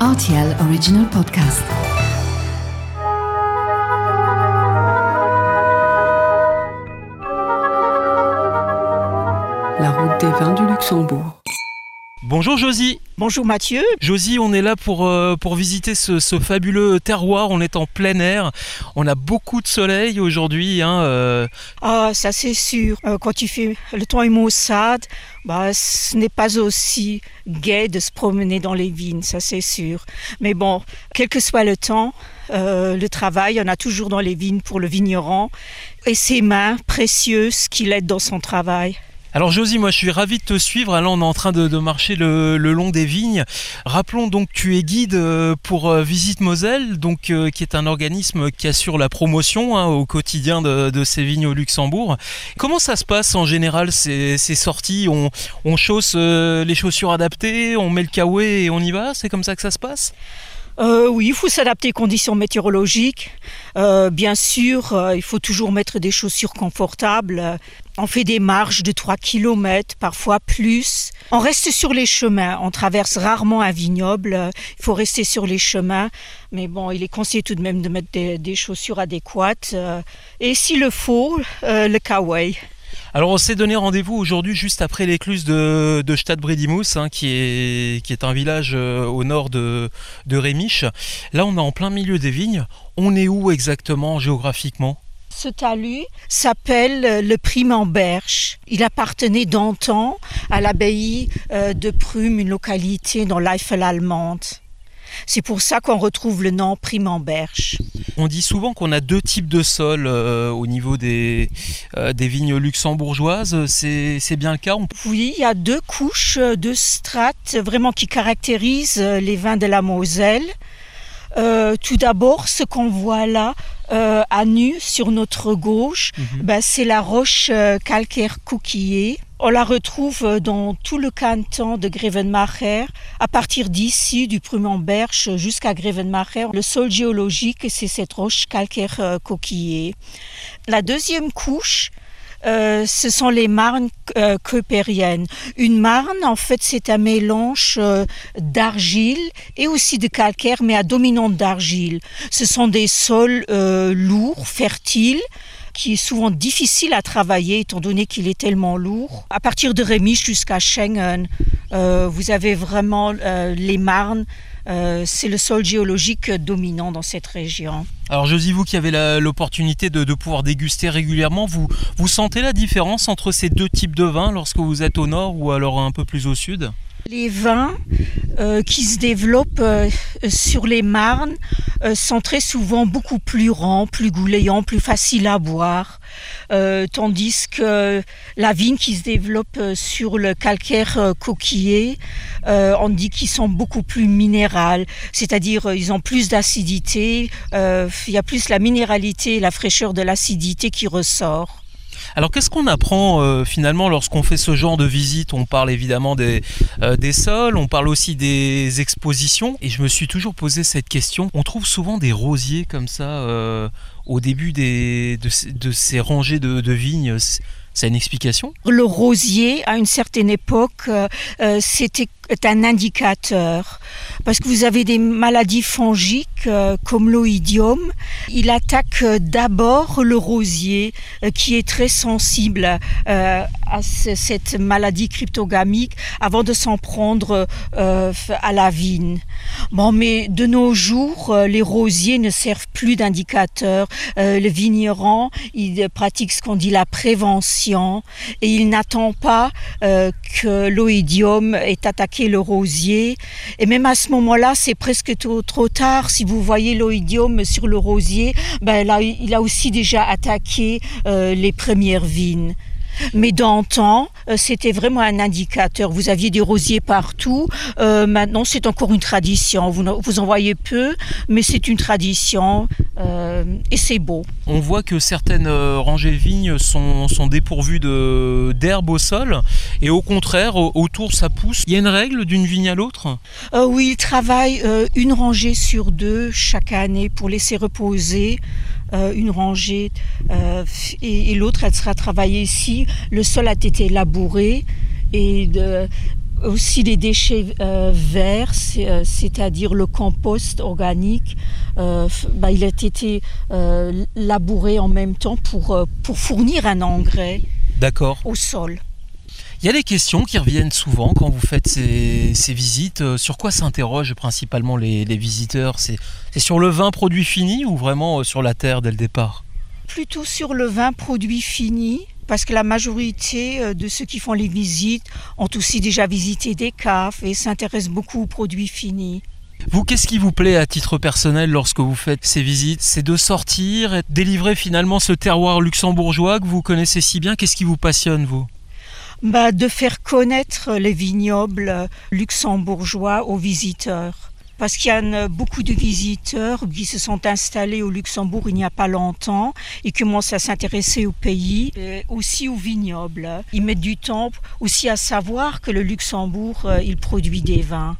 RTL Original Podcast. La route des vins du Luxembourg. Bonjour Josie. Bonjour Mathieu. Josie, on est là pour, euh, pour visiter ce, ce fabuleux terroir. On est en plein air. On a beaucoup de soleil aujourd'hui. Hein, euh. Ah, ça c'est sûr. Euh, quand tu fais le temps est maussade, bah, ce n'est pas aussi gai de se promener dans les vignes, ça c'est sûr. Mais bon, quel que soit le temps, le travail, on a toujours dans les vignes pour le vigneron et ses mains précieuses qui l'aident dans son travail. Alors Josie, moi je suis ravi de te suivre. Là on est en train de, marcher le, long des vignes. Rappelons donc tu es guide euh, pour euh, Visite Moselle, donc euh, qui est un organisme qui assure la promotion hein, au quotidien de, ces vignes au Luxembourg. Comment ça se passe en général ces, sorties? On, on, chausse les chaussures adaptées, on met le kawaii et on y va? C'est comme ça que ça se passe? Euh, oui, il faut s'adapter aux conditions météorologiques. Euh, bien sûr, euh, il faut toujours mettre des chaussures confortables. On fait des marches de 3 km, parfois plus. On reste sur les chemins. On traverse rarement un vignoble. Il faut rester sur les chemins. Mais bon, il est conseillé tout de même de mettre des, des chaussures adéquates. Euh, et s'il le faut, euh, le kawaii. Alors on s'est donné rendez-vous aujourd'hui juste après l'écluse de, de hein, qui, est, un village euh, au nord de, de. Là on est en plein milieu des vignes. On est où exactement géographiquement? Ce talus s'appelle le Primamberge. Il appartenait d'antan à l'abbaye euh, de Prume, une localité dans l'Eifel allemande. C'est pour ça qu'on retrouve le nom Primamberge. On dit souvent qu'on a deux types de sols euh, au niveau des, euh, des vignes luxembourgeoises. C'est bien le cas on... Oui, il y a deux couches, deux strates vraiment qui caractérisent les vins de la Moselle. Euh, tout d'abord, ce qu'on voit là euh, à nu sur notre gauche, mm -hmm. ben, c'est la roche euh, calcaire coquillée. On la retrouve dans tout le canton de Grevenmacher, à partir d'ici, du Prumemberge jusqu'à Grevenmacher. Le sol géologique, c'est cette roche calcaire euh, coquillée. La deuxième couche, euh, ce sont les marnes euh, coopériennes. Une marne, en fait, c'est un mélange euh, d'argile et aussi de calcaire, mais à dominante d'argile. Ce sont des sols euh, lourds, fertiles, qui est souvent difficile à travailler étant donné qu'il est tellement lourd. À partir de Rémy jusqu'à Schengen, euh, vous avez vraiment euh, les marnes. Euh, c'est le sol géologique dominant dans cette région. Alors Josie, vous qui avez l'opportunité de, de, pouvoir déguster régulièrement, vous, vous sentez la différence entre ces deux types de vins lorsque vous êtes au nord ou alors un peu plus au sud? Les vins euh, qui se développent euh, sur les marnes euh, sont très souvent beaucoup plus rangs, plus goulayants, plus faciles à boire, tandis que la vigne qui se développe sur le calcaire coquillé, on dit qu'ils sont beaucoup plus minérales, c'est-à-dire ils ont plus d'acidité, il y a plus la minéralité et la fraîcheur de l'acidité qui ressort. Alors qu'est-ce qu'on apprend euh, finalement lorsqu'on fait ce genre de visite? On parle évidemment des, euh, des sols, on parle aussi des expositions. Et je me suis toujours posé cette question. On trouve souvent des rosiers comme ça euh, au début de, ces rangées de, vignes. C'est une explication? Le rosier, à une certaine époque, c'était un indicateur parce que vous avez des maladies fongiques euh, comme l'oïdium. Il attaque d'abord le rosier euh, qui est très sensible euh, à cette maladie cryptogamique avant de s'en prendre euh, à la vigne. Bon, mais de nos jours, euh, les rosiers ne servent plus d'indicateur. Euh, le vigneron, il pratique ce qu'on dit la prévention et il n'attend pas l'oïdium ait attaqué le rosier. Et même à ce moment-là, c'est presque trop, trop tard. Si vous voyez l'oïdium sur le rosier, ben là, il a aussi déjà attaqué euh, les premières vignes. Mais d'antan, euh, c'était vraiment un indicateur. Vous aviez des rosiers partout. Euh, maintenant, c'est encore une tradition. Vous, vous en voyez peu, mais c'est une tradition euh, et c'est beau. On voit que certaines euh, rangées de vignes sont, sont dépourvues d'herbe au sol et au contraire, autour, ça pousse. Il y a une règle d'une vigne à l'autre? Euh, Oui, ils travaillent euh, une rangée sur deux chaque année pour laisser reposer une rangée et, et l'autre elle sera travaillée ici le sol a été labouré et de aussi les déchets euh, verts, euh, c'est-à-dire le compost organique. euh, bah, il a été euh, labouré en même temps pour, pour fournir un engrais au sol. Il y a des questions qui reviennent souvent quand vous faites ces, ces visites. Sur quoi s'interrogent principalement les, les visiteurs? C'est, sur le vin produit fini ou vraiment sur la terre dès le départ? Plutôt sur le vin produit fini, parce que la majorité euh, de ceux qui font les visites ont aussi déjà visité des caves et s'intéressent beaucoup aux produits finis. Vous, qu'est-ce qui vous plaît à titre personnel lorsque vous faites ces visites? C'est de sortir et de délivrer finalement ce terroir luxembourgeois que vous connaissez si bien. Qu'est-ce qui vous passionne, vous? Bah, de faire connaître les vignobles luxembourgeois aux visiteurs. Parce qu'il y a euh, beaucoup de visiteurs qui se sont installés au Luxembourg il n'y a pas longtemps et commencent à s'intéresser au pays, et aussi aux vignobles. Ils mettent du temps aussi à savoir que le Luxembourg, euh, il produit des vins.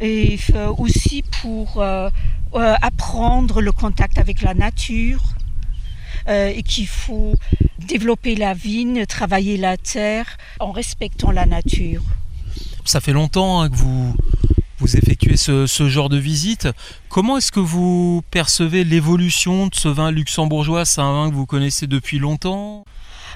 Et euh, aussi pour euh, euh, apprendre le contact avec la nature euh, et qu'il faut développer la vigne, travailler la terre en respectant la nature. Ça fait longtemps hein, que vous, vous effectuez ce, ce genre de visite. Comment est-ce que vous percevez l'évolution de ce vin luxembourgeois? C'est un vin que vous connaissez depuis longtemps?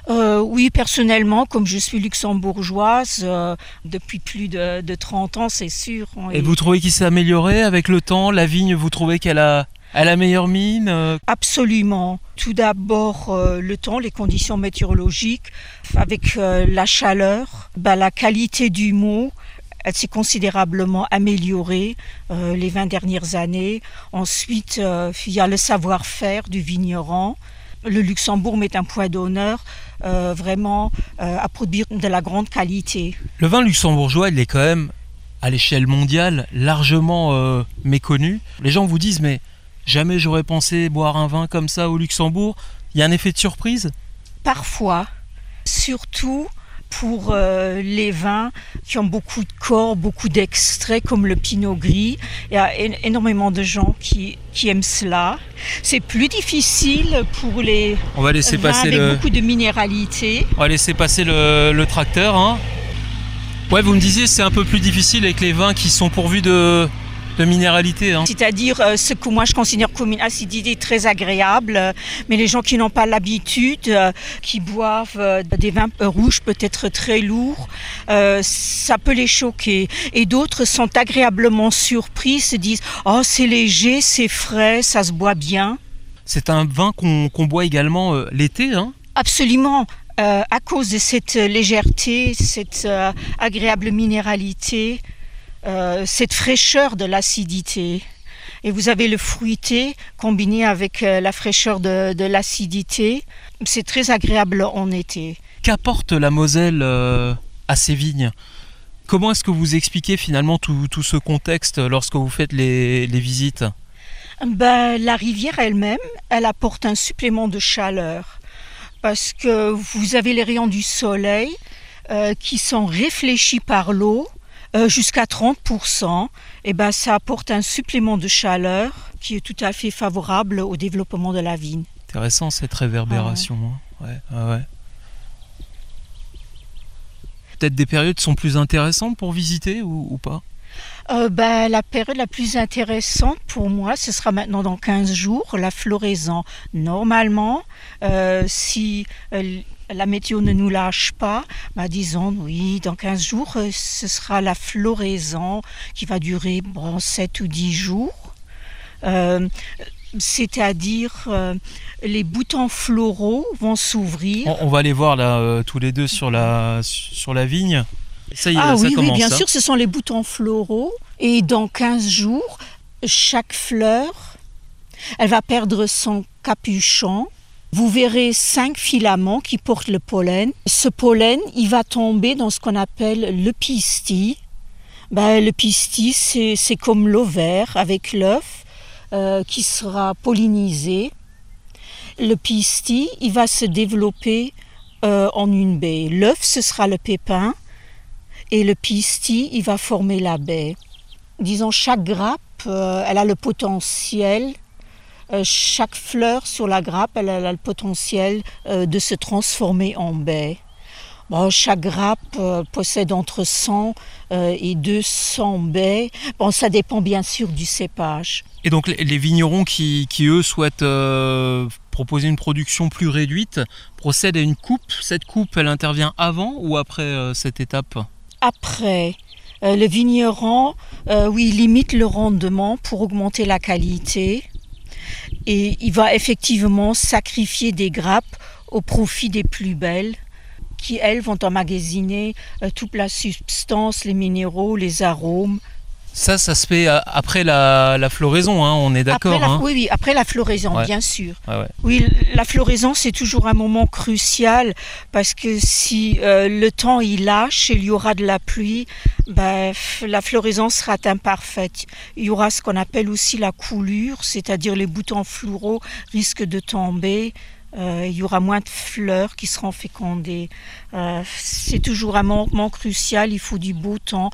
Euh, oui, personnellement, comme je suis luxembourgeoise euh, depuis plus de, de 30 ans, c'est sûr. Et vous trouvez qu'il s'est amélioré avec le temps? La vigne, vous trouvez qu'elle a, elle a meilleure mine? Euh, Absolument. Tout d'abord, euh, le temps, les conditions météorologiques, avec euh, la chaleur, bah, la qualité du mot, elle s'est considérablement améliorée euh, les 20 dernières années. Ensuite, euh, il y a le savoir-faire du vigneron. Le Luxembourg met un point d'honneur euh, vraiment à produire de la grande qualité. Le vin luxembourgeois, il est quand même, à l'échelle mondiale, largement méconnu. Les gens vous disent, mais jamais j'aurais pensé boire un vin comme ça au Luxembourg. Il y a un effet de surprise? Parfois, surtout pour euh, les vins qui ont beaucoup de corps, beaucoup d'extraits, comme le pinot gris. Il y a énormément de gens qui, qui aiment cela. C'est plus difficile pour les On va laisser vins passer avec le, beaucoup de minéralité. on va laisser passer le, le tracteur. hein. Ouais, vous me disiez, c'est un peu plus difficile avec les vins qui sont pourvus de, de minéralité. hein. C'est-à-dire euh, ce que moi je considère comme une acidité très agréable, euh, mais les gens qui n'ont pas l'habitude, euh, qui boivent des vins rouges peut-être très lourds, ça peut les choquer. Et d'autres sont agréablement surpris, se disent oh c'est léger, c'est frais, ça se boit bien. C'est un vin qu'on boit également l'été. hein. Absolument. À cause de cette légèreté, cette agréable minéralité, euh, cette fraîcheur de l'acidité. Et vous avez le fruité combiné avec euh, la fraîcheur de, de l'acidité. C'est très agréable en été. Qu'apporte la Moselle euh, à ces vignes Comment est-ce que vous expliquez finalement tout, tout ce contexte lorsque vous faites les, les visites? Ben, la rivière elle-même, elle apporte un supplément de chaleur parce que vous avez les rayons du soleil euh, qui sont réfléchis par l'eau euh, jusqu'à 30%. Et ben, ça apporte un supplément de chaleur qui est tout à fait favorable au développement de la vigne. Intéressant cette réverbération. hein. Ouais, ouais, ouais. Peut-être des périodes sont plus intéressantes pour visiter ou, ou pas? Euh, ben, la période la plus intéressante pour moi, ce sera maintenant dans 15 jours, la floraison. Normalement, euh, si euh, la météo ne nous lâche pas, ben, disons, oui, dans 15 jours, euh, ce sera la floraison qui va durer bon, 7 ou 10 jours. Euh, c'est-à-dire euh, les boutons floraux vont s'ouvrir. on, on va aller voir là euh, tous les deux sur la, sur la vigne. Ça y est, Ah ça oui, oui, bien hein. sûr, ce sont les boutons floraux. Et dans 15 jours, chaque fleur, elle va perdre son capuchon. Vous verrez cinq filaments qui portent le pollen. Ce pollen, il va tomber dans ce qu'on appelle le pistil. Ben, le pistil, c'est comme l'ovaire avec l'œuf euh, qui sera pollinisé. Le pistil, il va se développer euh, en une baie. L'œuf, ce sera le pépin et le pistil, il va former la baie. Disons, chaque grappe, euh, elle a le potentiel, chaque fleur sur la grappe, elle, a le potentiel euh, de se transformer en baie. Bon, chaque grappe euh, possède entre 100 euh, et 200 baies. Bon, ça dépend bien sûr du cépage. Et donc les, vignerons qui, qui, eux souhaitent euh, proposer une production plus réduite procèdent à une coupe. Cette coupe, elle intervient avant ou après euh, cette étape? Après, euh, le vigneron, euh, oui, limite le rendement pour augmenter la qualité. Et il va effectivement sacrifier des grappes au profit des plus belles qui, elles, vont emmagasiner euh, toute la substance, les minéraux, les arômes. Ça, ça se fait euh, après la, la floraison, hein, on est d'accord. Hein Oui, oui, après la floraison, Ouais. bien sûr. Ouais, ouais. Oui, la floraison, c'est toujours un moment crucial parce que si euh, le temps il lâche, il y aura de la pluie, ben, la floraison sera imparfaite. Il y aura ce qu'on appelle aussi la coulure, c'est-à-dire les boutons floraux risquent de tomber. Euh, il y aura moins de fleurs qui seront fécondées. Euh, c'est toujours un moment crucial. Il faut du beau temps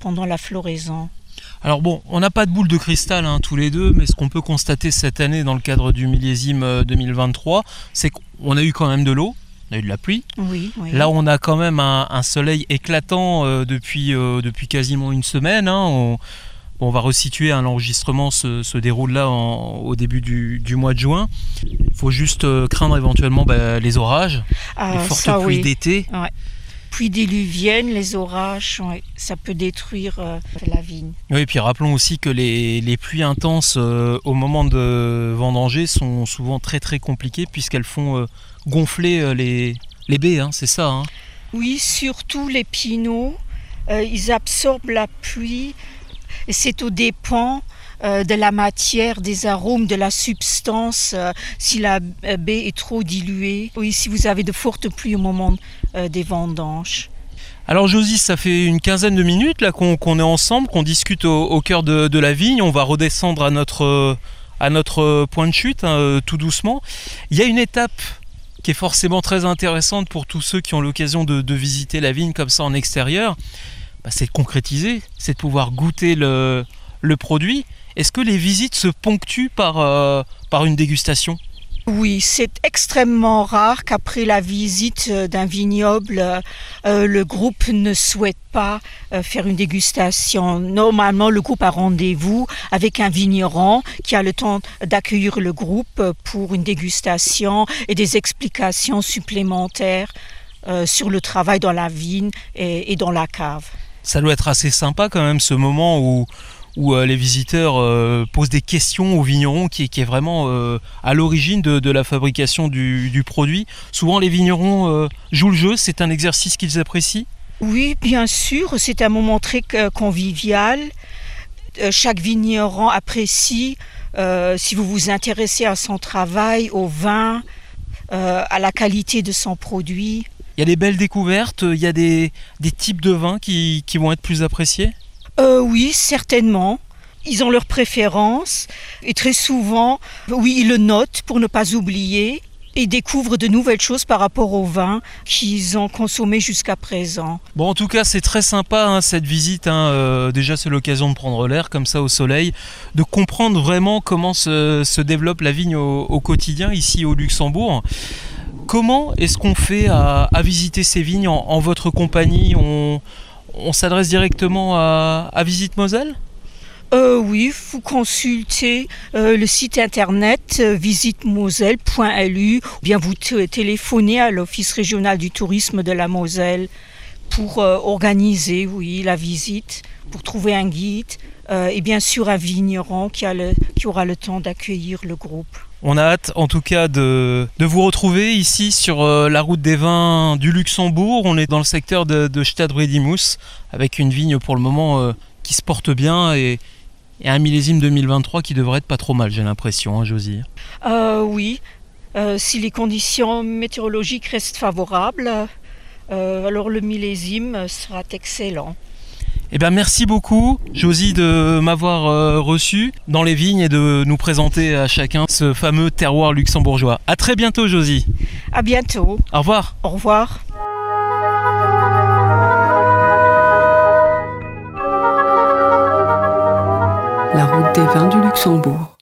pendant la floraison. Alors bon, on n'a pas de boule de cristal hein, tous les deux, mais ce qu'on peut constater cette année dans le cadre du millésime euh, 2023, c'est qu'on a eu quand même de l'eau, on a eu de la pluie. Oui, oui. Là, on a quand même un, un soleil éclatant euh, depuis, euh, depuis quasiment une semaine. hein. On, on va resituer, hein, l'enregistrement se, se déroule là en- au début du, du mois de juin. Il faut juste euh, craindre éventuellement bah, les orages, Ah, les fortes ça, pluies oui. d'été. Pluie diluvienne, les orages, ouais, ça peut détruire euh, la vigne. Oui, et puis rappelons aussi que les, les pluies intenses euh, au moment de vendanger sont souvent très très compliquées puisqu'elles font euh, gonfler les, les baies, hein, c'est ça. hein. Oui, surtout les pinots, ils absorbent la pluie et c'est au dépend euh, de la matière, des arômes, de la substance, euh, si la baie est trop diluée. Oui, si vous avez de fortes pluies au moment euh, des vendanges. Alors Josie, ça fait une quinzaine de minutes là qu'on est ensemble, qu'on discute au, cœur de, la vigne. On va redescendre à notre, à notre point de chute hein, tout doucement. Il y a une étape qui est forcément très intéressante pour tous ceux qui ont l'occasion de, de visiter la vigne comme ça en extérieur. Bah, c'est de concrétiser, c'est de pouvoir goûter le, le produit. Est-ce que les visites se ponctuent par, euh, par une dégustation? Oui, c'est extrêmement rare qu'après la visite euh, d'un vignoble, euh, le groupe ne souhaite pas euh, faire une dégustation. Normalement, le groupe a rendez-vous avec un vigneron qui a le temps d'accueillir le groupe pour une dégustation et des explications supplémentaires euh, sur le travail dans la vigne et, et dans la cave. ça doit être assez sympa quand même ce moment où, où euh, les visiteurs euh, posent des questions au vigneron qui, qui est vraiment euh, à l'origine de, de la fabrication du, du produit. Souvent les vignerons jouent le jeu, c'est un exercice qu'ils apprécient? Oui, bien sûr, c'est un moment très convivial. Chaque vigneron apprécie, euh, si vous vous intéressez à son travail, au vin, euh, à la qualité de son produit. Il y a des belles découvertes, il y a des, des types de vins qui, qui vont être plus appréciés? Euh, oui, certainement. Ils ont leurs préférences et très souvent, oui, ils le notent pour ne pas oublier et découvrent de nouvelles choses par rapport au vin qu'ils ont consommé jusqu'à présent. Bon, en tout cas, c'est très sympa hein, cette visite. hein. Euh, déjà, c'est l'occasion de prendre l'air comme ça au soleil, de comprendre vraiment comment se, développe la vigne au, quotidien ici au Luxembourg. Comment est-ce qu'on fait à, visiter ces vignes en, votre compagnie? On s'adresse directement à, Visite Moselle? Euh, oui, vous consultez euh, le site internet euh, visitemoselle.lu ou bien vous téléphonez à l'Office régional du tourisme de la Moselle pour euh, organiser, oui, la visite, pour trouver un guide et bien sûr un vigneron qui aura le temps d'accueillir le groupe. On a hâte en tout cas de, vous retrouver ici sur euh, la route des vins du Luxembourg. On est dans le secteur de, de Stadbredimus avec une vigne pour le moment euh, qui se porte bien et, un millésime 2023 qui devrait être pas trop mal, j'ai l'impression, hein, Josie. Euh, oui, si les conditions météorologiques restent favorables, alors le millésime sera excellent. Eh bien, merci beaucoup, Josie, de m'avoir euh, reçu dans les vignes et de nous présenter à chacun ce fameux terroir luxembourgeois. À très bientôt, Josie. À bientôt. Au revoir. Au revoir. La route des vins du Luxembourg.